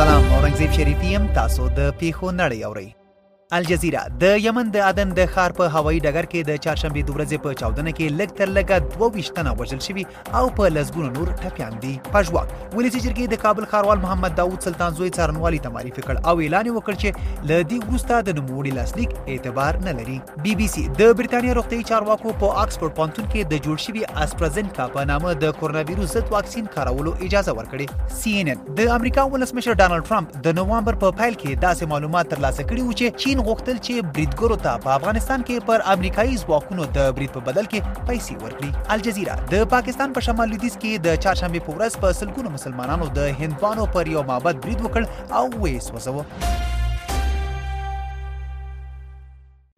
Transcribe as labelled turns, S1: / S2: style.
S1: سلام اورنګزیب شریفی يم تاسو د پیښو نړۍ اورئ الجزیره د یمن د عدن د ښار په هوایي ډګر کې د چهارشنبې د ورځې په چاودنه کې لږ تر لږه 22 تنه وژل شوي او په لسګونو نور ټپیان دي پژواک ولسي جرګې د کابل ښاروال محمد داوود سلطان زوی څارنوالي ته معرفي کړ او اعلان وکړ چې له دې وروسته د نوموړي لاسلیک اعتبار نه لري بي بي سي د برېټانیا روغتیايي چارواکو په آکسفورډ پوهنتون کې د جوړ شوي اسپرازینکا په نامه د کورونا ویروس ضد واکسین کارولو اجازه ورکړې سي ان ان د امریکا ولسمشر ډانلډ ټرمپ د نوامبر په پیل کې داسې معلومات ترلاسه کړي وو چې چین غوښتل چې بریدګرو ته په افغانستان کې پر امریکایي ځواکونو د برید په بدل کې پیسې ورکړي کړي الجزیره د پاکستان په شمال لویدیځ کې د چهارشنبه په ورځ په سلګونو مسلمانانو د هندوانو پر یو معبد برید وکړ او ویې سوځوه